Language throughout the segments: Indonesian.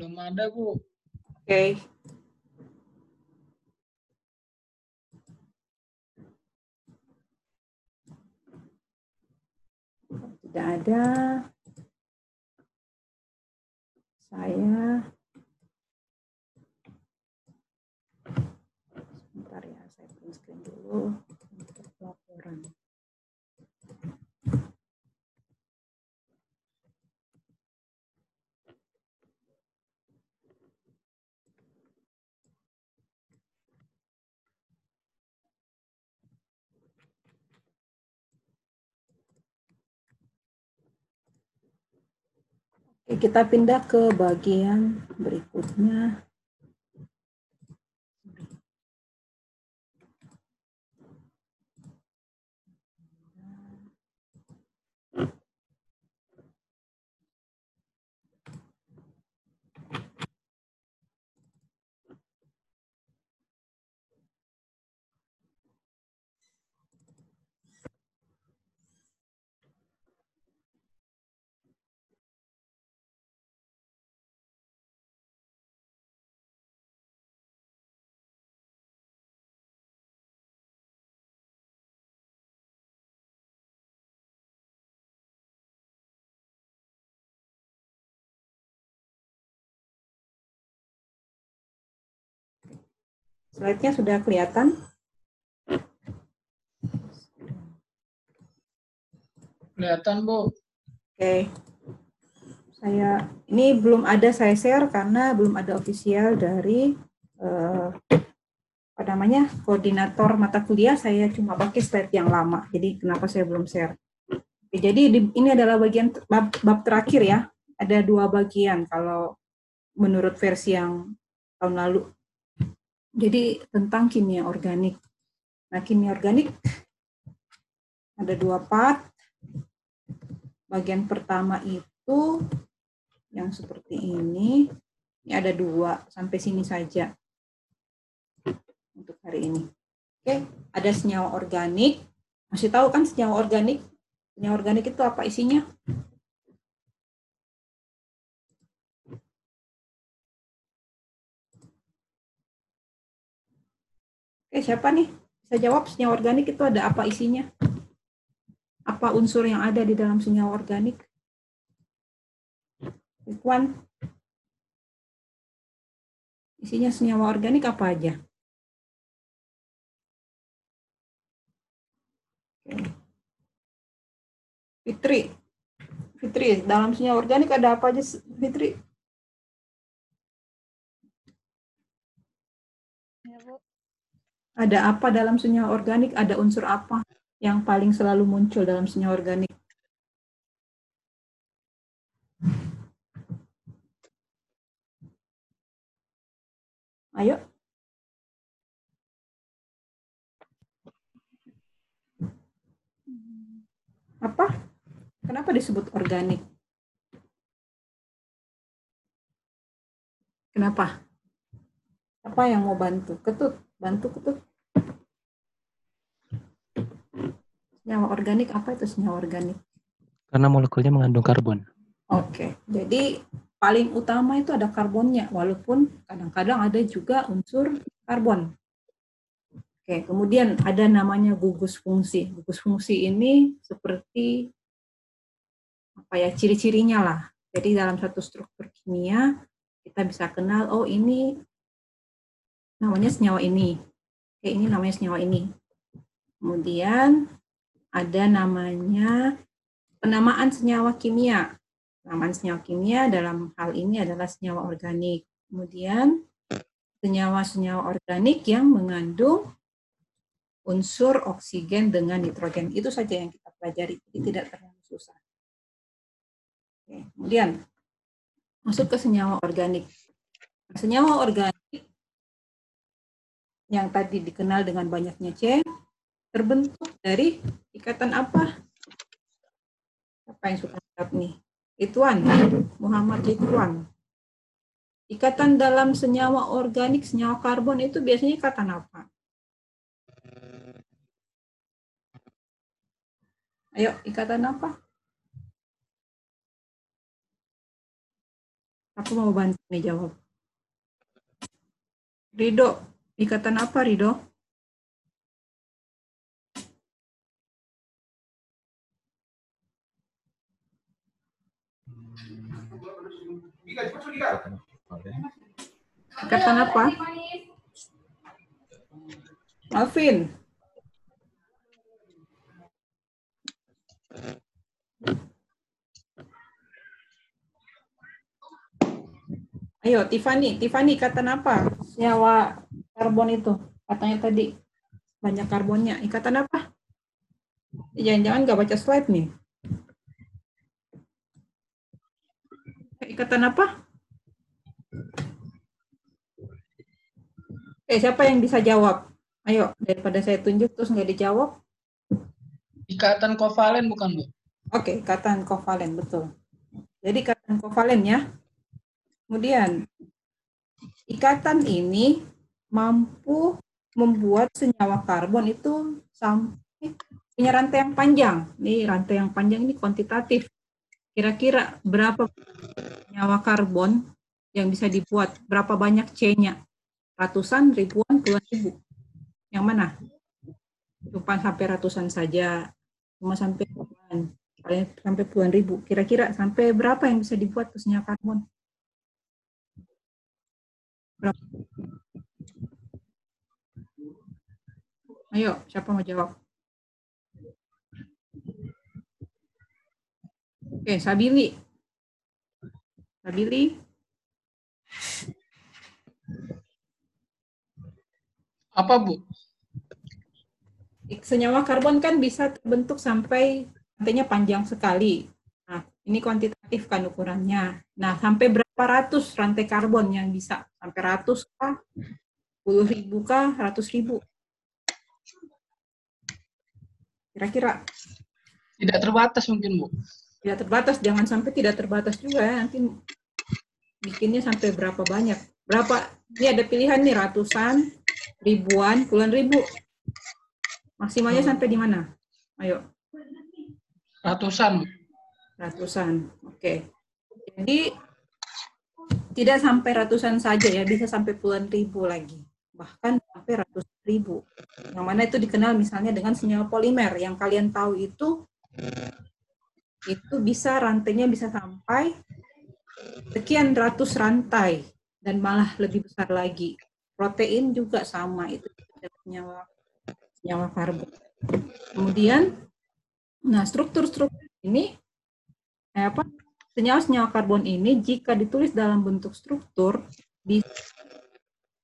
Belum ada, Bu. Oke. Tidak ada. Saya sebentar ya, saya print screen dulu untuk laporan. Kita pindah ke bagian berikutnya. Slide-nya sudah kelihatan? Kelihatan, Bu. Oke. Saya ini belum ada saya share karena belum ada official dari eh, apa namanya koordinator mata kuliah. Saya cuma pakai slide yang lama. Jadi kenapa saya belum share? Oke, jadi di- ini adalah bagian bab, bab terakhir ya. Ada dua bagian kalau menurut versi yang tahun lalu. Jadi tentang kimia organik. Nah, kimia organik ada dua part. Bagian pertama itu yang seperti ini. Ini ada dua, sampai sini saja untuk hari ini. Oke, ada senyawa organik. Masih tahu kan senyawa organik? Senyawa organik itu apa isinya? Oke, siapa nih? Bisa jawab senyawa organik itu ada apa isinya? Apa unsur yang ada di dalam senyawa organik? Ikhwan. Isinya senyawa organik apa aja? Fitri. Fitri, dalam senyawa organik ada apa aja, Fitri? Ada apa dalam senyawa organik? Ada unsur apa yang paling selalu muncul dalam senyawa organik? Ayo. Apa? Kenapa disebut organik? Kenapa? Apa yang mau bantu? Ketut, bantu ketut. Senyawa organik apa itu senyawa organik? Karena molekulnya mengandung karbon. Oke, jadi paling utama itu ada karbonnya, walaupun kadang-kadang ada juga unsur karbon. Oke, kemudian ada namanya gugus fungsi. Gugus fungsi ini seperti apa ya ciri-cirinya lah. Jadi dalam satu struktur kimia kita bisa kenal, oh ini namanya senyawa ini. Oke, ini namanya senyawa ini. Kemudian ada namanya penamaan senyawa kimia. Penamaan senyawa kimia dalam hal ini adalah senyawa organik. Kemudian senyawa-senyawa organik yang mengandung unsur oksigen dengan nitrogen. Itu saja yang kita pelajari, jadi tidak terlalu susah. Oke, kemudian masuk ke senyawa organik. Senyawa organik yang tadi dikenal dengan banyaknya C terbentuk dari ikatan apa? Apa yang suka jawab nih? Ituan, Muhammad Ituan. Ikatan dalam senyawa organik, senyawa karbon itu biasanya ikatan apa? Ayo, ikatan apa? Aku mau bantu nih jawab. Rido, ikatan apa Rido? Ikatan apa? Alvin. Ayo, Tiffany. Tiffany, ikatan apa? Senyawa karbon itu. Katanya tadi banyak karbonnya. Ikatan apa? Jangan-jangan nggak baca slide nih. Ikatan apa? Eh, siapa yang bisa jawab? Ayo, daripada saya tunjuk terus nggak dijawab. Ikatan kovalen bukan, Bu? Oke, ikatan kovalen, betul. Jadi ikatan kovalen ya. Kemudian, ikatan ini mampu membuat senyawa karbon itu sampai punya rantai yang panjang. Nih, rantai yang panjang ini kuantitatif. Kira-kira berapa senyawa karbon yang bisa dibuat? Berapa banyak C-nya? Ratusan, ribuan, puluhan ribu? Yang mana? Cuma sampai ratusan saja. Cuma sampai puluhan. Sampai puluhan ribu. Kira-kira sampai berapa yang bisa dibuat senyawa karbon? Berapa? Ayo, siapa mau jawab? Oke, Sabili. Sabili. Apa, Bu? Senyawa karbon kan bisa terbentuk sampai rantainya panjang sekali. Nah, ini kuantitatif kan ukurannya. Nah, sampai berapa ratus rantai karbon yang bisa? Sampai ratus kah? Puluh ribu kah? Ratus ribu? Kira-kira Tidak terbatas mungkin, Bu. Tidak terbatas, jangan sampai tidak terbatas juga ya. Nanti bikinnya sampai berapa banyak. Berapa, ini ada pilihan nih, ratusan, ribuan, puluhan ribu. Maksimalnya sampai di mana? Ayo. Ratusan. Ratusan. Oke. Jadi tidak sampai ratusan saja ya, bisa sampai puluhan ribu lagi. Bahkan sampai ratusan ribu. Yang mana itu dikenal misalnya dengan senyawa polimer. Yang kalian tahu itu itu bisa rantainya bisa sampai sekian ratus rantai dan malah lebih besar lagi. Protein juga sama itu senyawa senyawa karbon. Kemudian, nah struktur-struktur ini eh, apa senyawa-senyawa karbon ini jika ditulis dalam bentuk struktur bisa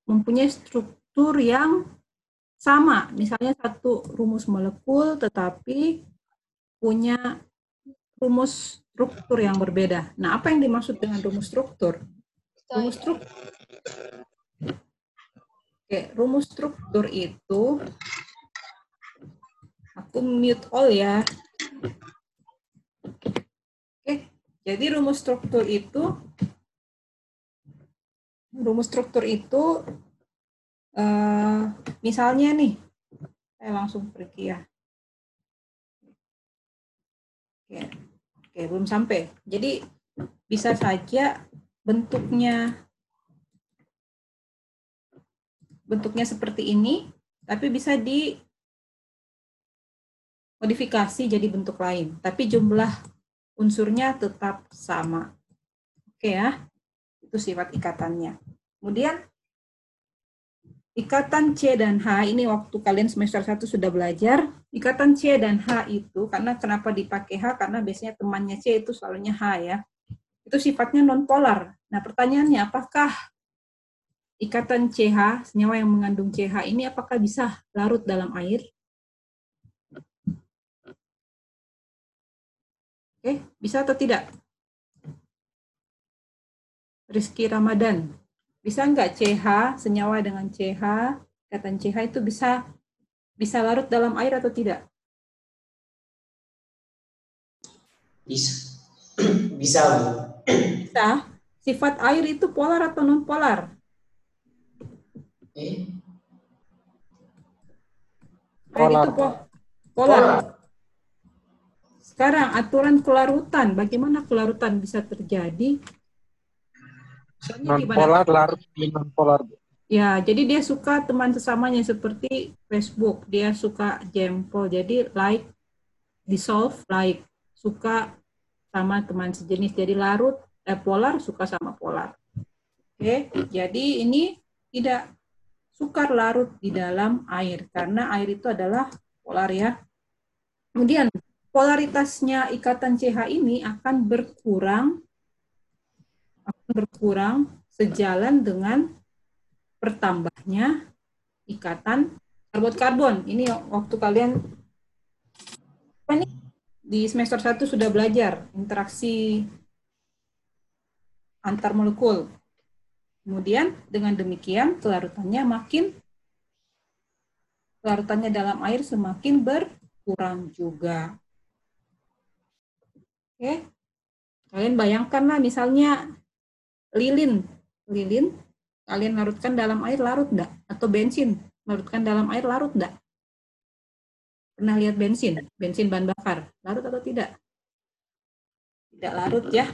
mempunyai struktur yang sama. Misalnya satu rumus molekul tetapi punya rumus struktur yang berbeda. Nah, apa yang dimaksud dengan rumus struktur? Rumus struktur Oke, rumus struktur itu aku mute all ya. Oke, jadi rumus struktur itu rumus struktur itu eh, misalnya nih, saya langsung pergi ya. Oke, oke belum sampai. Jadi bisa saja bentuknya bentuknya seperti ini, tapi bisa di modifikasi jadi bentuk lain, tapi jumlah unsurnya tetap sama. Oke ya, itu sifat ikatannya. Kemudian ikatan C dan H ini waktu kalian semester 1 sudah belajar, ikatan C dan H itu karena kenapa dipakai H karena biasanya temannya C itu selalunya H ya. Itu sifatnya non polar. Nah, pertanyaannya apakah ikatan CH, senyawa yang mengandung CH ini apakah bisa larut dalam air? Oke, bisa atau tidak? Rizky Ramadan, bisa nggak CH, senyawa dengan CH, ikatan CH itu bisa bisa larut dalam air atau tidak? Bisa. Bisa, Bu. Bisa. Sifat air itu polar atau non polar? Eh, Air itu po- polar. Sekarang aturan kelarutan, bagaimana kelarutan bisa terjadi Non polar larut di non polar. Bu. Ya, jadi dia suka teman sesamanya seperti Facebook. Dia suka jempol. Jadi like, dissolve, like. Suka sama teman sejenis. Jadi larut, eh, polar, suka sama polar. Oke, jadi ini tidak sukar larut di dalam air. Karena air itu adalah polar ya. Kemudian, polaritasnya ikatan CH ini akan berkurang berkurang sejalan dengan bertambahnya ikatan karbon-karbon. Ini waktu kalian apa nih? Di semester 1 sudah belajar interaksi antar molekul. Kemudian dengan demikian kelarutannya makin kelarutannya dalam air semakin berkurang juga. Oke. Kalian bayangkanlah misalnya lilin. Lilin kalian larutkan dalam air larut enggak? Atau bensin larutkan dalam air larut enggak? Pernah lihat bensin? Bensin bahan bakar. Larut atau tidak? Tidak larut ya.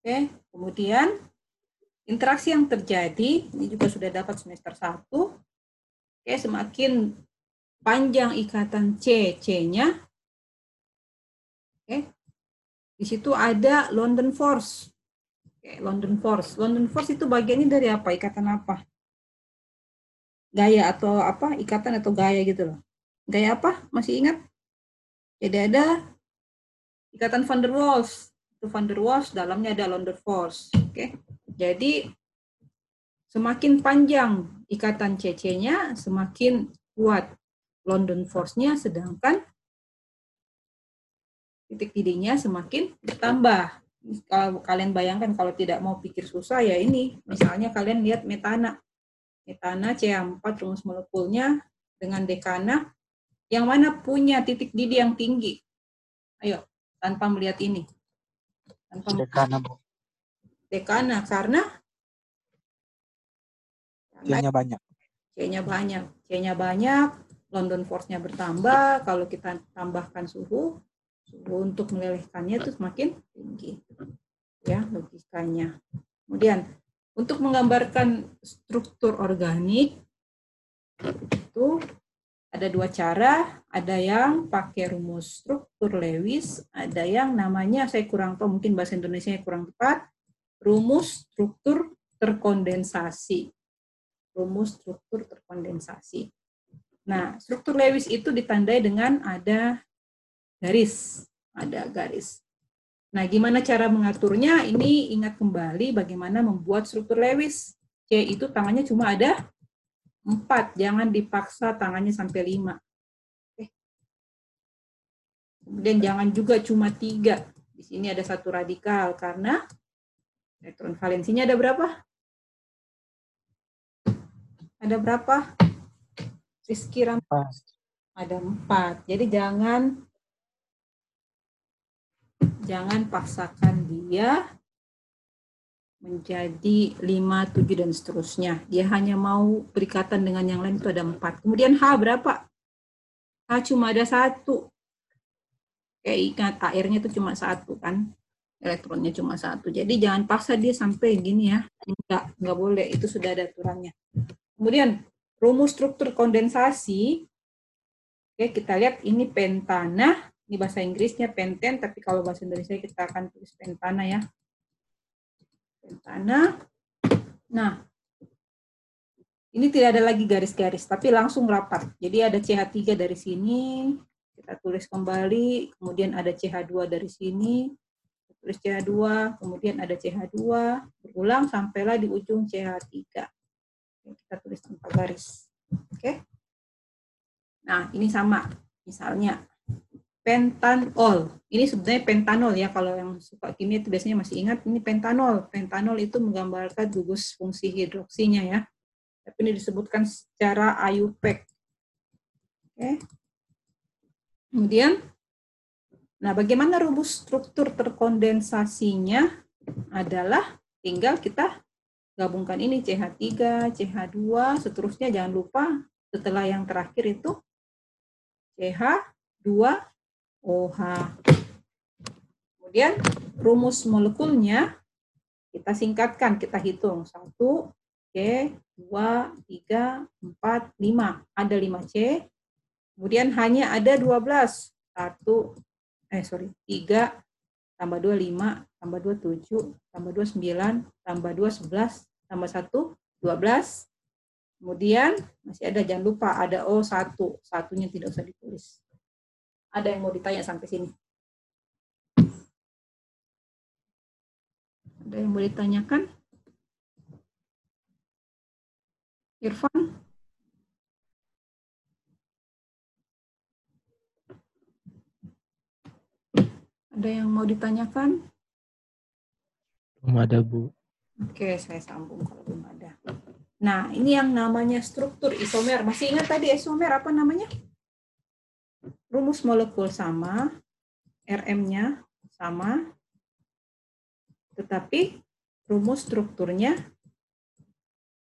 Oke, kemudian interaksi yang terjadi, ini juga sudah dapat semester 1. Oke, semakin panjang ikatan C, C-nya. Oke, di situ ada London Force. Oke, London Force. London Force itu bagiannya dari apa? Ikatan apa? Gaya atau apa? Ikatan atau gaya gitu loh. Gaya apa? Masih ingat? Jadi ada ikatan van der Waals. Itu van der Waals, dalamnya ada London Force. Oke. Jadi semakin panjang ikatan CC-nya, semakin kuat London Force-nya, sedangkan titik didihnya semakin bertambah. Kalau kalian bayangkan kalau tidak mau pikir susah ya ini, misalnya kalian lihat metana. Metana CH4 rumus molekulnya dengan dekana yang mana punya titik didih yang tinggi. Ayo, tanpa melihat ini. Tanpa Dekana, Bu. dekana karena C-nya banyak. C-nya banyak. C-nya banyak, London Force-nya bertambah, kalau kita tambahkan suhu, untuk melelehkannya itu semakin tinggi. Ya, logikanya. Kemudian, untuk menggambarkan struktur organik, itu ada dua cara, ada yang pakai rumus struktur Lewis, ada yang namanya, saya kurang tahu, mungkin bahasa Indonesia kurang tepat, rumus struktur terkondensasi rumus struktur terkondensasi. Nah, struktur Lewis itu ditandai dengan ada garis, ada garis. Nah, gimana cara mengaturnya? Ini ingat kembali bagaimana membuat struktur Lewis. C itu tangannya cuma ada empat, jangan dipaksa tangannya sampai lima. Oke. Kemudian jangan juga cuma tiga. Di sini ada satu radikal karena elektron valensinya ada berapa? Ada berapa? Rizky Ram Pas. ada empat. Jadi jangan jangan paksakan dia menjadi lima, tujuh, dan seterusnya. Dia hanya mau berikatan dengan yang lain itu ada empat. Kemudian H berapa? H cuma ada satu. Kayak ingat airnya itu cuma satu kan. Elektronnya cuma satu. Jadi jangan paksa dia sampai gini ya. Enggak, enggak boleh. Itu sudah ada aturannya. Kemudian rumus struktur kondensasi. Oke, kita lihat ini pentana. Ini bahasa Inggrisnya penten, tapi kalau bahasa Indonesia kita akan tulis pentana ya. Pentana. Nah, ini tidak ada lagi garis-garis, tapi langsung rapat. Jadi ada CH3 dari sini, kita tulis kembali, kemudian ada CH2 dari sini, tulis CH2, kemudian ada CH2, berulang sampailah di ujung CH3 kita tulis tanpa garis. Oke. Nah, ini sama. Misalnya pentanol. Ini sebenarnya pentanol ya kalau yang suka kimia itu biasanya masih ingat ini pentanol. Pentanol itu menggambarkan gugus fungsi hidroksinya ya. Tapi ini disebutkan secara IUPAC. Oke. Kemudian nah bagaimana rumus struktur terkondensasinya adalah tinggal kita gabungkan ini CH3, CH2, seterusnya jangan lupa setelah yang terakhir itu CH2OH. Kemudian rumus molekulnya kita singkatkan, kita hitung. 1, C, 2, 3, 4, 5. Ada 5C. Kemudian hanya ada 12. 1, eh sorry, 3, tambah 2, 5, tambah 2, 7, tambah 2, 9, tambah 2, 11, tambah 1, 12. Kemudian masih ada, jangan lupa ada O1. Satunya tidak usah ditulis. Ada yang mau ditanya sampai sini? Ada yang mau ditanyakan? Irfan? Ada yang mau ditanyakan? Belum ada, Bu. Oke, saya sambung kalau belum ada. Nah, ini yang namanya struktur isomer. Masih ingat tadi isomer apa namanya? Rumus molekul sama, RM-nya sama, tetapi rumus strukturnya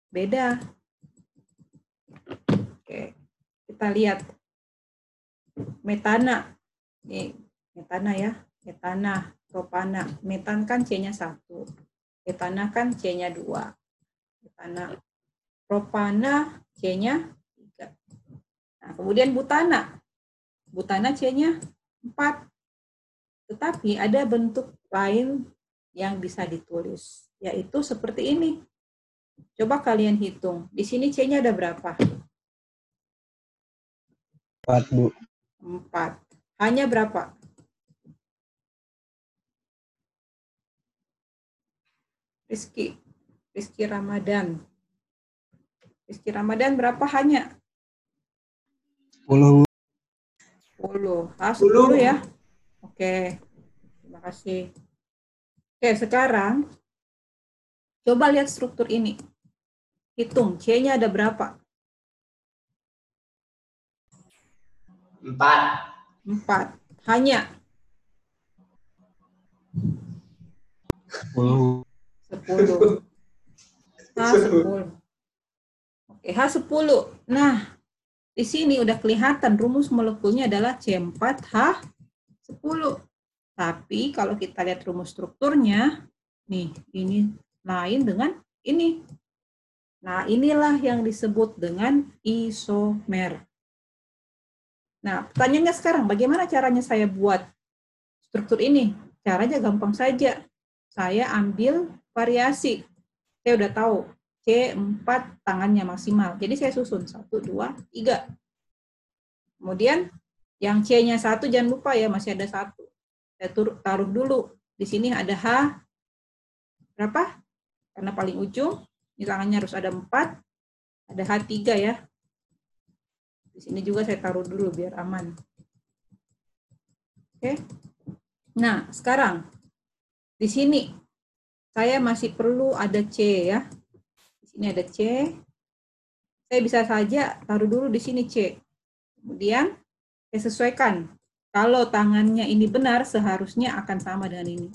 beda. Oke, kita lihat metana. Ini metana ya, metana, propana. Metan kan C-nya 1. Metana kan C-nya 2. Metana. Propana C-nya 3. Nah, kemudian butana. Butana C-nya 4. Tetapi ada bentuk lain yang bisa ditulis, yaitu seperti ini. Coba kalian hitung. Di sini C-nya ada berapa? 4, Bu. 4. Hanya berapa? Rizky. Rizky Ramadan. Rizky Ramadan berapa hanya? 10, Bu. 10. Ah, 10 ya. Oke. Terima kasih. Oke, sekarang coba lihat struktur ini. Hitung, C-nya ada berapa? 4. 4. Hanya 10, 10. H10. Oke, H10. Nah, di sini udah kelihatan rumus molekulnya adalah C4H10. Tapi kalau kita lihat rumus strukturnya, nih, ini lain dengan ini. Nah, inilah yang disebut dengan isomer. Nah, pertanyaannya sekarang, bagaimana caranya saya buat struktur ini? Caranya gampang saja. Saya ambil variasi. Saya udah tahu, C4 tangannya maksimal. Jadi saya susun, 1, 2, 3. Kemudian yang C-nya 1 jangan lupa ya, masih ada satu. Saya taruh dulu. Di sini ada H, berapa? Karena paling ujung, ini tangannya harus ada 4. Ada H3 ya. Di sini juga saya taruh dulu biar aman. Oke. Nah, sekarang di sini saya masih perlu ada C ya. Di sini ada C. Saya bisa saja taruh dulu di sini C. Kemudian saya sesuaikan. Kalau tangannya ini benar, seharusnya akan sama dengan ini.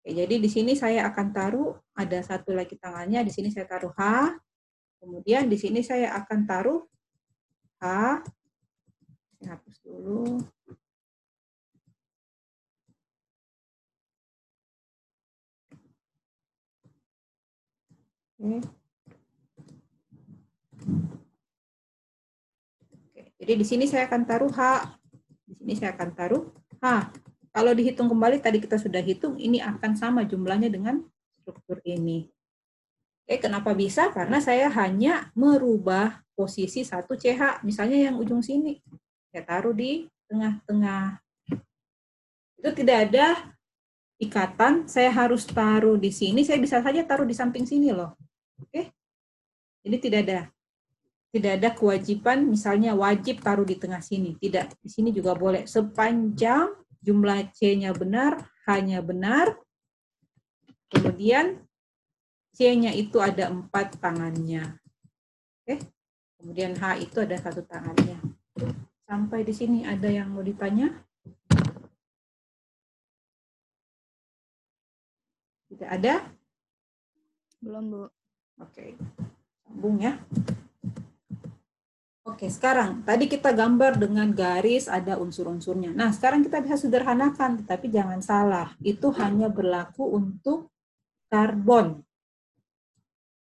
Oke, jadi di sini saya akan taruh ada satu lagi tangannya. Di sini saya taruh H. Kemudian di sini saya akan taruh H. Saya hapus dulu. Oke. Oke, jadi di sini saya akan taruh H. Di sini saya akan taruh H. Kalau dihitung kembali, tadi kita sudah hitung, ini akan sama jumlahnya dengan struktur ini. Oke, kenapa bisa? Karena saya hanya merubah posisi satu CH. Misalnya yang ujung sini. Saya taruh di tengah-tengah. Itu tidak ada ikatan, saya harus taruh di sini, saya bisa saja taruh di samping sini loh. Oke? Jadi tidak ada tidak ada kewajiban misalnya wajib taruh di tengah sini. Tidak, di sini juga boleh sepanjang jumlah C-nya benar, hanya benar. Kemudian C-nya itu ada empat tangannya. Oke. Kemudian H itu ada satu tangannya. Sampai di sini ada yang mau ditanya? Tidak ada? Belum, Bu. Oke, sambung ya. Oke, sekarang tadi kita gambar dengan garis ada unsur-unsurnya. Nah, sekarang kita bisa sederhanakan, tetapi jangan salah. Itu hanya berlaku untuk karbon.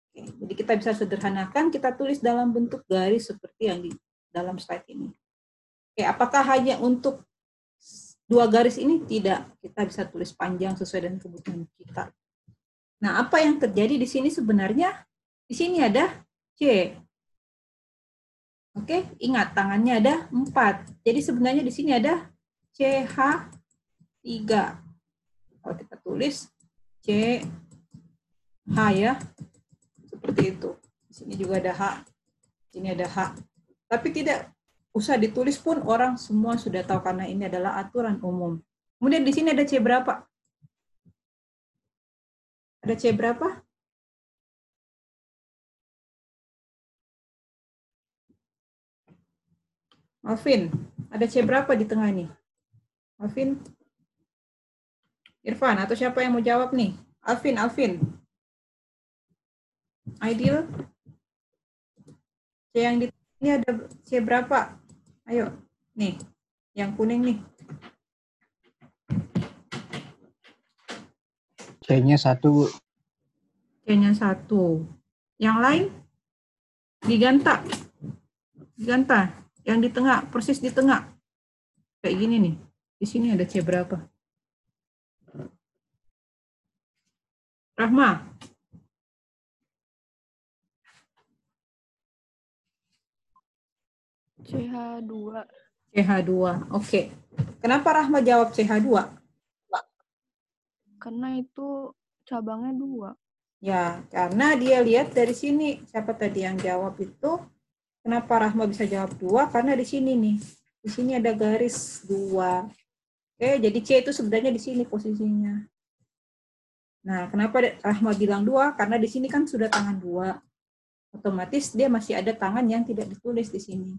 Oke, jadi kita bisa sederhanakan, kita tulis dalam bentuk garis seperti yang di dalam slide ini. Oke, apakah hanya untuk dua garis ini? Tidak, kita bisa tulis panjang sesuai dengan kebutuhan kita. Nah, apa yang terjadi di sini sebenarnya? Di sini ada C. Oke, ingat tangannya ada 4. Jadi sebenarnya di sini ada CH3. Kalau kita tulis CH ya, seperti itu. Di sini juga ada H, di sini ada H. Tapi tidak usah ditulis pun orang semua sudah tahu karena ini adalah aturan umum. Kemudian di sini ada C berapa? Ada C berapa? Alvin, ada C berapa di tengah ini? Alvin? Irfan, atau siapa yang mau jawab nih? Alvin, Alvin. Aidil? C yang di ini ada C berapa? Ayo, nih, yang kuning nih. C-nya satu. C-nya satu. Yang lain? Diganta. Diganta. Yang di tengah, persis di tengah. Kayak gini nih. Di sini ada C berapa? Rahma. CH2. CH2. Oke. Kenapa Rahma jawab CH2? Karena itu cabangnya dua. Ya, karena dia lihat dari sini. Siapa tadi yang jawab itu? Kenapa Rahma bisa jawab dua? Karena di sini nih. Di sini ada garis dua. Oke, jadi C itu sebenarnya di sini posisinya. Nah, kenapa Rahma bilang dua? Karena di sini kan sudah tangan dua. Otomatis dia masih ada tangan yang tidak ditulis di sini.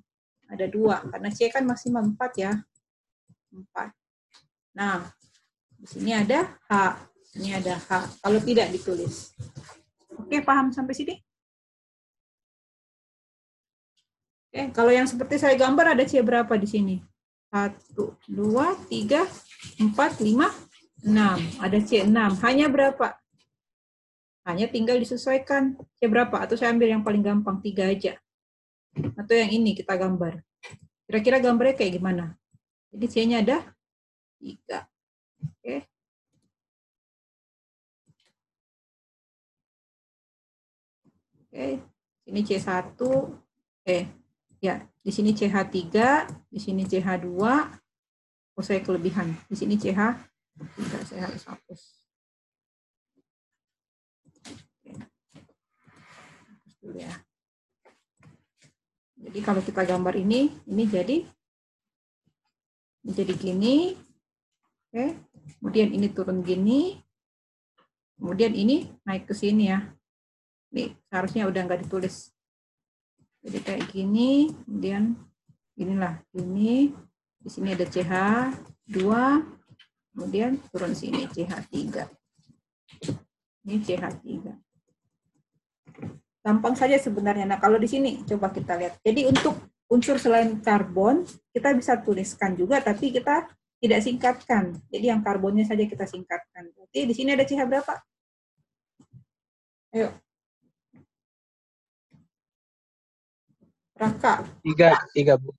Ada dua. Karena C kan maksimal empat ya. Empat. Nah, di sini ada H. Ini ada H. Kalau tidak ditulis. Oke, paham sampai sini? Oke, kalau yang seperti saya gambar ada C berapa di sini? Satu, dua, tiga, empat, lima, enam. Ada C enam. Hanya berapa? Hanya tinggal disesuaikan. C berapa? Atau saya ambil yang paling gampang, tiga aja. Atau yang ini kita gambar. Kira-kira gambarnya kayak gimana? Jadi C-nya ada tiga. Oke. Oke, ini C1. Eh, ya, di sini CH3, di sini CH2. Oh, saya kelebihan. Di sini CH tidak saya harus hapus. Ya. Jadi kalau kita gambar ini, ini jadi ini jadi gini. Oke. Kemudian ini turun gini. Kemudian ini naik ke sini ya. Ini seharusnya udah nggak ditulis. Jadi kayak gini, kemudian inilah ini. Di sini ada CH2, kemudian turun sini CH3. Ini CH3. Gampang saja sebenarnya. Nah, kalau di sini coba kita lihat. Jadi untuk unsur selain karbon, kita bisa tuliskan juga, tapi kita tidak singkatkan. Jadi yang karbonnya saja kita singkatkan. Berarti di sini ada CH berapa? Ayo. Raka, Tiga, tiga, Bu.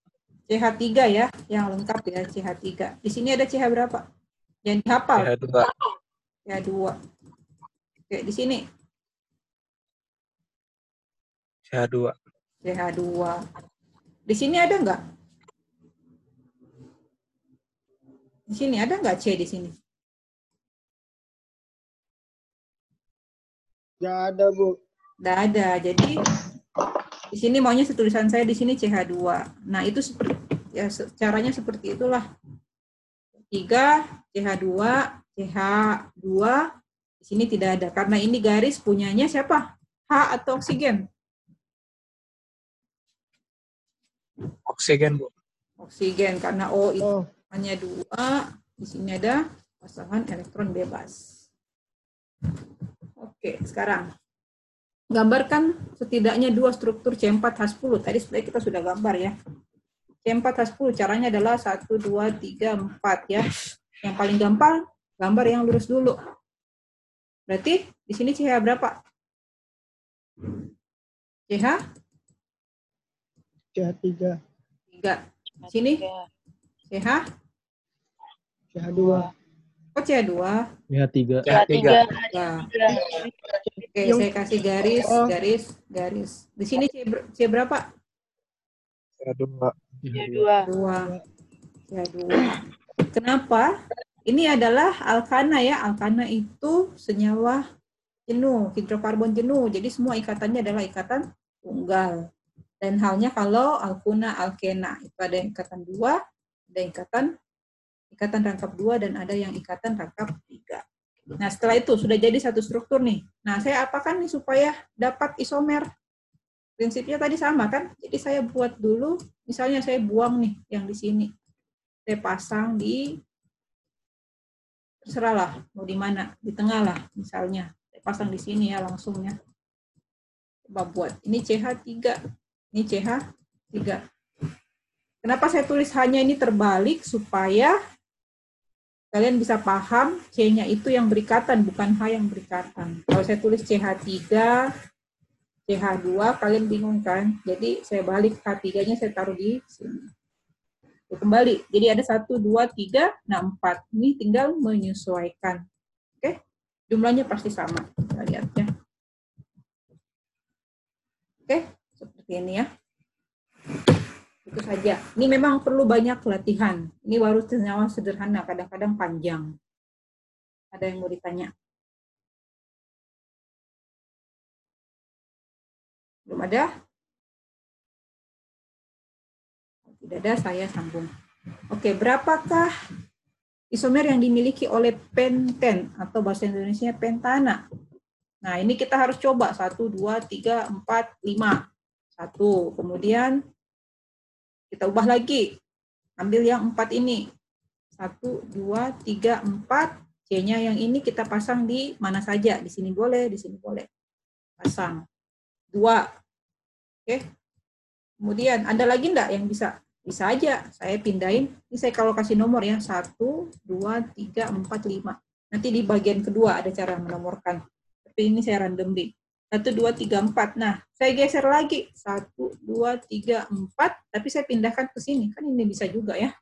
CH3 ya, yang lengkap ya CH3. Di sini ada CH berapa? Yang dihafal. CH dua. CH2. Oke, di sini CH dua. CH2. Di sini ada nggak? Di sini ada nggak C di sini? Nggak ada, Bu. Nggak ada. Jadi di sini maunya tulisan saya di sini CH2. Nah, itu seperti ya caranya seperti itulah. 3 CH2, CH2 di sini tidak ada karena ini garis punyanya siapa? H atau oksigen? Oksigen, Bu. Oksigen karena O itu Oh, hanya dua. Di sini ada pasangan elektron bebas. Oke, sekarang gambarkan setidaknya dua struktur C4H10. Tadi sebenarnya kita sudah gambar ya. C4H10 caranya adalah 1, 2, 3, 4 ya. Yang paling gampang, gambar yang lurus dulu. Berarti Di sini CH berapa? CH CH3, 3. Sini CH CH2, Oh, CH2. Ya tiga. CH3, Ya. Oke, saya kasih garis, garis, garis. Di sini C, ber- C berapa? CH2, Ya, Dua. Ya, dua. Kenapa? Ini adalah alkana ya. Alkana itu senyawa jenuh, hidrokarbon jenuh. Jadi semua ikatannya adalah ikatan tunggal. Dan halnya kalau alkuna, alkena. Itu ada ikatan dua, ada ikatan ikatan rangkap dua, dan ada yang ikatan rangkap tiga. Nah, setelah itu sudah jadi satu struktur nih. Nah, saya apakan nih supaya dapat isomer? Prinsipnya tadi sama kan? Jadi saya buat dulu, misalnya saya buang nih yang di sini. Saya pasang di terserah lah mau di mana, di tengah lah misalnya. Saya pasang di sini ya langsung ya. Coba buat. Ini CH3, ini CH3. Kenapa saya tulis hanya ini terbalik supaya kalian bisa paham C-nya itu yang berikatan, bukan H yang berikatan. Kalau saya tulis CH3, CH2, kalian bingung kan? Jadi saya balik H3-nya saya taruh di sini. Kembali, jadi ada 1, 2, 3, nah 4. Ini tinggal menyesuaikan. Oke, jumlahnya pasti sama. Kita lihat ya. Oke, seperti ini ya. Itu saja. Ini memang perlu banyak latihan. Ini baru senyawa sederhana, kadang-kadang panjang. Ada yang mau ditanya? Belum ada? Tidak ada, saya sambung. Oke, berapakah isomer yang dimiliki oleh penten atau bahasa Indonesia pentana? Nah, ini kita harus coba. 1, 2, 3, 4, 5. Satu. Kemudian kita ubah lagi. Ambil yang 4 ini. 1, 2, 3, 4. C-nya yang ini kita pasang di mana saja. Di sini boleh, di sini boleh. Pasang. Dua. Oke. Kemudian ada lagi enggak yang bisa? Bisa aja. Saya pindahin. Ini saya kalau kasih nomor ya. 1, 2, 3, 4, 5. Nanti di bagian kedua ada cara menomorkan. Tapi ini saya randomly. 1, 2, 3, 4. Nah, saya geser lagi. 1, 2, 3, 4. Tapi saya pindahkan ke sini. Kan ini bisa juga ya.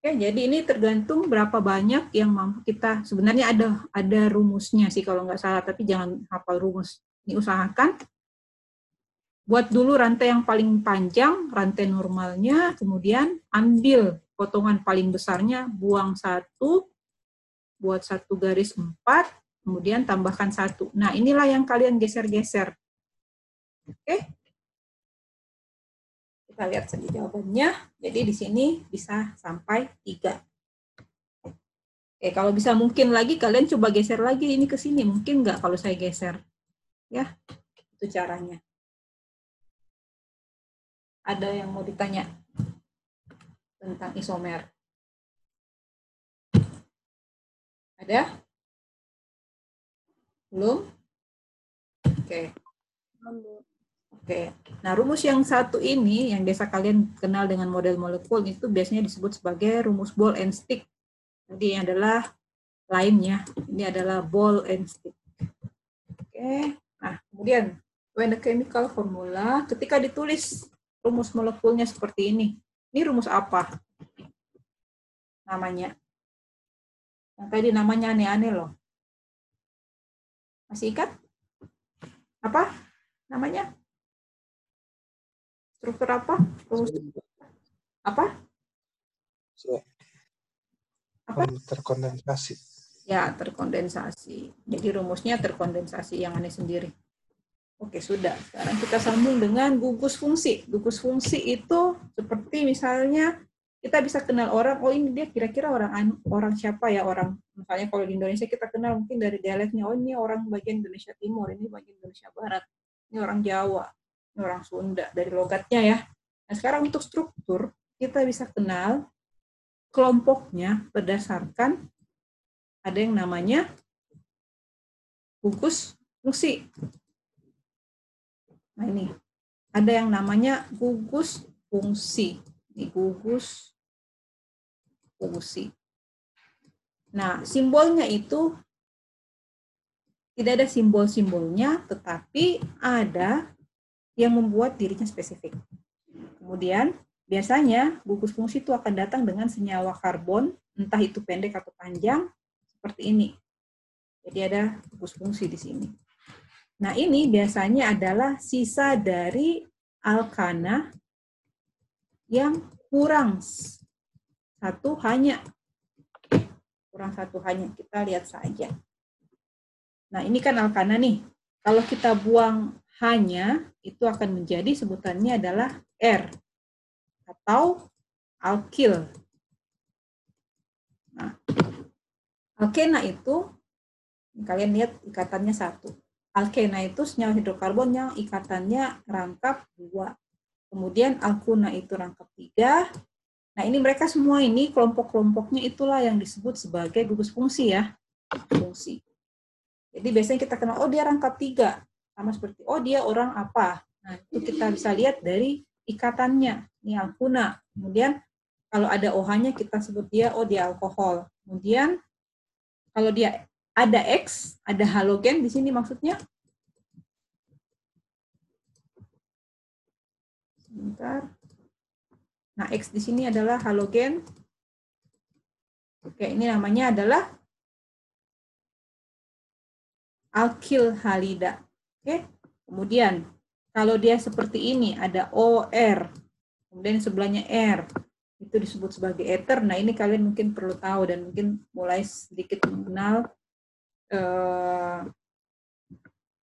Oke, jadi ini tergantung berapa banyak yang mampu kita. Sebenarnya ada ada rumusnya sih kalau nggak salah, tapi jangan hafal rumus. Ini usahakan buat dulu rantai yang paling panjang, rantai normalnya, kemudian ambil potongan paling besarnya, buang satu, buat satu garis empat, kemudian tambahkan satu. Nah, inilah yang kalian geser-geser. Oke? Kita lihat saja jawabannya. Jadi di sini bisa sampai tiga. Oke, kalau bisa mungkin lagi, kalian coba geser lagi ini ke sini. Mungkin nggak kalau saya geser? Ya, itu caranya. Ada yang mau ditanya tentang isomer? Ada? Belum? Oke. Oke. Nah, rumus yang satu ini yang biasa kalian kenal dengan model molekul itu biasanya disebut sebagai rumus ball and stick. Jadi yang adalah lainnya. Ini adalah ball and stick. Oke. Nah, kemudian when the chemical formula ketika ditulis rumus molekulnya seperti ini. Ini rumus apa? Namanya. Yang tadi namanya aneh-aneh loh. Masih ikat? Apa namanya? Struktur apa? Rumus apa? Apa? terkondensasi. Ya, terkondensasi. Jadi rumusnya terkondensasi yang aneh sendiri. Oke, sudah. Sekarang kita sambung dengan gugus fungsi. Gugus fungsi itu seperti misalnya kita bisa kenal orang, oh ini dia kira-kira orang orang siapa ya orang. Misalnya kalau di Indonesia kita kenal mungkin dari dialeknya, oh ini orang bagian Indonesia Timur, ini bagian Indonesia Barat, ini orang Jawa, ini orang Sunda, dari logatnya ya. Nah sekarang untuk struktur, kita bisa kenal kelompoknya berdasarkan ada yang namanya gugus fungsi. Nah ini, ada yang namanya gugus fungsi. Ini gugus fungsi. Nah, simbolnya itu tidak ada simbol-simbolnya, tetapi ada yang membuat dirinya spesifik. Kemudian, biasanya gugus fungsi itu akan datang dengan senyawa karbon, entah itu pendek atau panjang, seperti ini. Jadi ada gugus fungsi di sini. Nah, ini biasanya adalah sisa dari alkana yang kurang satu hanya. Kurang satu hanya. Kita lihat saja. Nah, ini kan alkana nih. Kalau kita buang hanya, itu akan menjadi sebutannya adalah R atau alkil. Nah, alkena itu, kalian lihat ikatannya satu. Alkena itu senyawa hidrokarbon yang ikatannya rangkap dua. Kemudian alkuna itu rangkap tiga. Nah ini mereka semua ini kelompok-kelompoknya itulah yang disebut sebagai gugus fungsi ya. Fungsi. Jadi biasanya kita kenal, oh dia rangkap tiga. Sama seperti, oh dia orang apa. Nah itu kita bisa lihat dari ikatannya. Ini alkuna. Kemudian kalau ada OH-nya kita sebut dia, oh dia alkohol. Kemudian kalau dia ada X, ada halogen di sini maksudnya. Sebentar. Nah, X di sini adalah halogen. Oke, ini namanya adalah alkil halida. Oke. Kemudian kalau dia seperti ini ada OR, kemudian sebelahnya R, itu disebut sebagai ether. Nah, ini kalian mungkin perlu tahu dan mungkin mulai sedikit mengenal eh,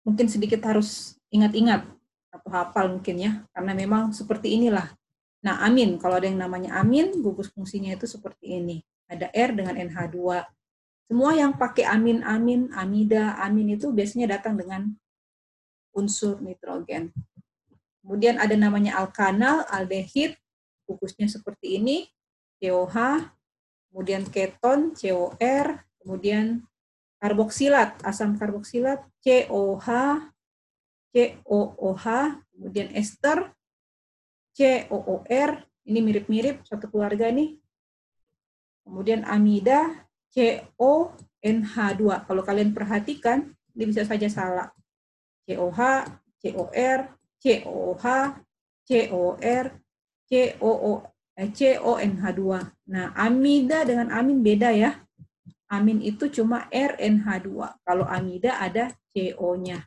mungkin sedikit harus ingat-ingat atau hafal mungkin ya, karena memang seperti inilah. Nah, amin, kalau ada yang namanya amin, gugus fungsinya itu seperti ini. Ada R dengan NH2. Semua yang pakai amin-amin, amida, amin itu biasanya datang dengan unsur nitrogen. Kemudian ada namanya alkanal, aldehid, gugusnya seperti ini, COH, kemudian keton, COR, kemudian karboksilat, asam karboksilat, COH, COOH, kemudian ester, COOR, ini mirip-mirip satu keluarga nih. Kemudian amida, CONH2. Kalau kalian perhatikan, ini bisa saja salah. COH, COR, COH, COR, COO, eh, CONH2. Nah, amida dengan amin beda ya. Amin itu cuma RNH2. Kalau amida ada CO-nya.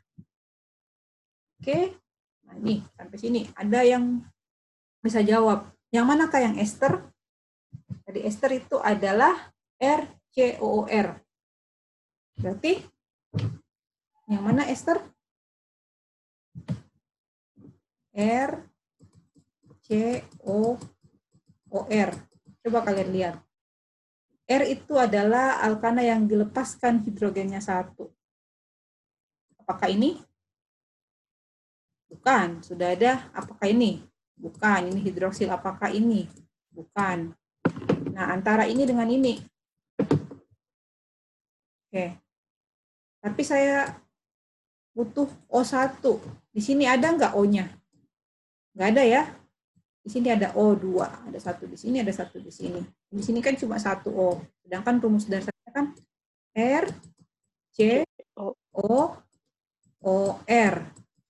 Oke. Nah, ini sampai sini. Ada yang bisa jawab. Yang manakah yang ester? Jadi ester itu adalah RCOOR. Berarti yang mana ester? R C O O R. Coba kalian lihat. R itu adalah alkana yang dilepaskan hidrogennya satu. Apakah ini? Bukan. Sudah ada. Apakah ini? Bukan. Ini hidroksil. Apakah ini? Bukan. Nah, antara ini dengan ini. Oke. Tapi saya butuh O1. Di sini ada nggak O-nya? Nggak ada ya. Di sini ada O2. Ada satu di sini, ada satu di sini. Di sini kan cuma satu O. Sedangkan rumus dasarnya kan R, C, O, O, R.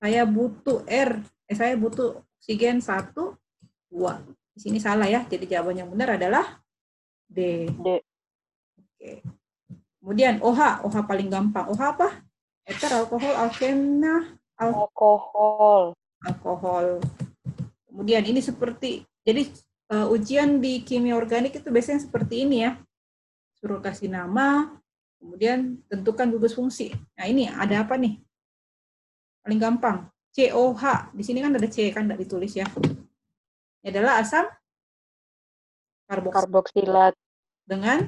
Saya butuh R, eh, saya butuh oksigen satu, dua. Di sini salah ya. Jadi jawaban yang benar adalah D. D. Oke. Kemudian OH, OH paling gampang. OH apa? Ether, alkohol, alkena, al Alkohol. alkohol. Kemudian ini seperti, jadi uh, ujian di kimia organik itu biasanya seperti ini ya. Suruh kasih nama, kemudian tentukan gugus fungsi. Nah ini ada apa nih? Paling gampang. COH. Di sini kan ada C kan tidak ditulis ya. Ini adalah asam karboksilat Karboksilat. dengan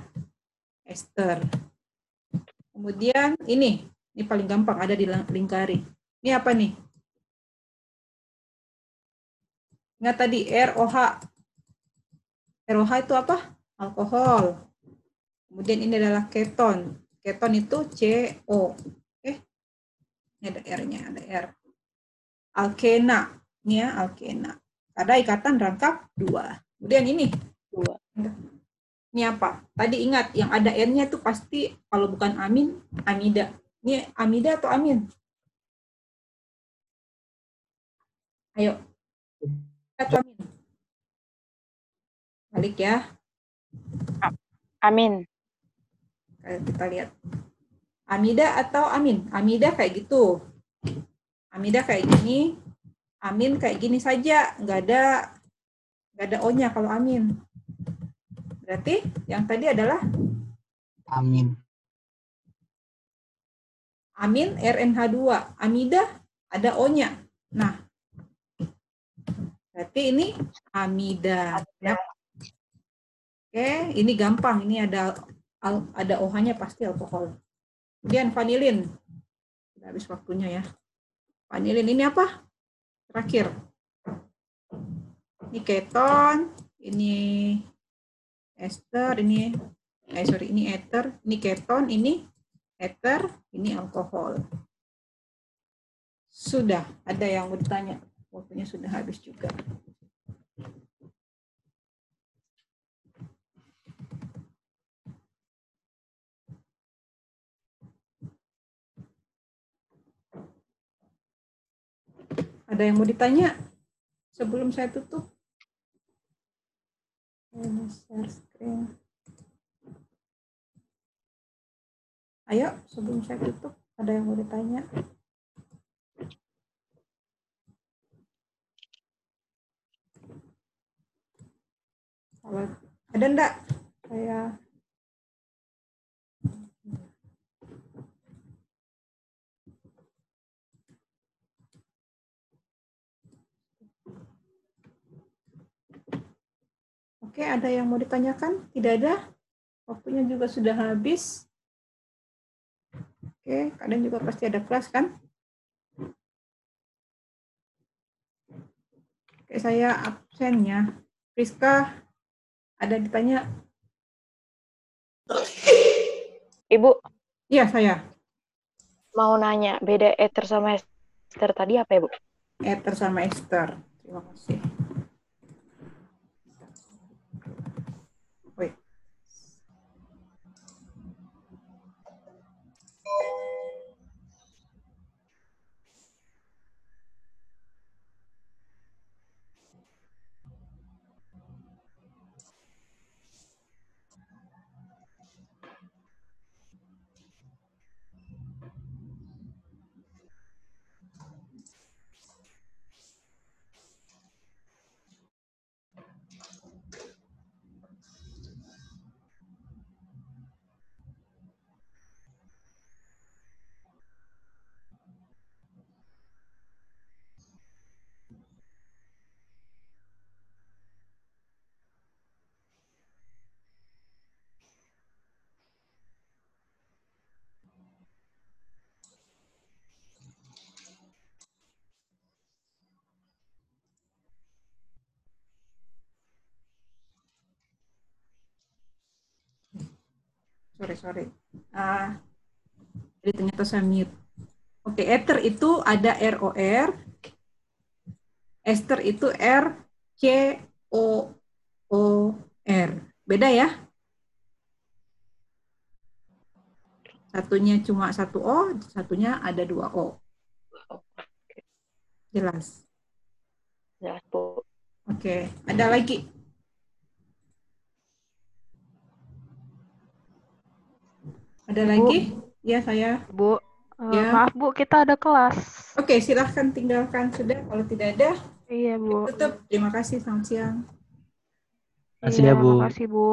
ester. Kemudian ini, ini paling gampang ada di lingkari. Ini apa nih? Ingat tadi ROH. ROH itu apa? Alkohol. Kemudian ini adalah keton. Keton itu CO. Oke. Ini ada R-nya, ada R. Alkena. Ya, alkena. Ada ikatan rangkap dua. Kemudian ini. Dua. Ini apa? Tadi ingat, yang ada N-nya itu pasti kalau bukan amin, amida. Ini amida atau amin? Ayo. Atau amin? Balik ya. Amin. Kayak kita lihat. Amida atau amin? Amida kayak gitu. Amida kayak gini. Amin kayak gini saja. Nggak ada nggak ada O-nya kalau amin. Berarti yang tadi adalah Amin. amin RNH2. Amida ada O-nya. Nah, berarti ini amida. Ya. Oke, ini gampang. Ini ada ada OH-nya pasti alkohol. Kemudian vanilin. Sudah habis waktunya ya. Vanilin ini apa? Terakhir. Ini keton, ini ester, ini eh sorry, ini ether, ini keton, ini ether, ini alkohol. Sudah, ada yang mau ditanya. Waktunya sudah habis juga. Ada yang mau ditanya sebelum saya tutup? Ini share screen. Ayo, sebelum saya tutup, ada yang mau ditanya? Ada enggak? Saya Oke, ada yang mau ditanyakan? Tidak ada? Waktunya juga sudah habis. Oke, kalian juga pasti ada kelas kan? Oke, saya absen ya. Priska, ada ditanya? Ibu, Iya, saya. mau nanya, beda ether sama ester tadi apa ya, Bu? Ether sama Esther. Terima kasih. Sorry sorry. Ah jadi ternyata saya mute. Oke ether itu ada ROR ester itu R C O O R. Beda ya? Satunya cuma satu O satunya ada dua O. Jelas? Jelas, Bu. oke ada lagi ada lagi ya saya Bu, eh, Ya. maaf Bu, kita ada kelas. Oke, silahkan tinggalkan sudah. Kalau tidak ada, Iya Bu. tutup. Terima kasih. Selamat siang. Makasih Iya, ya, Bu. Makasih Bu.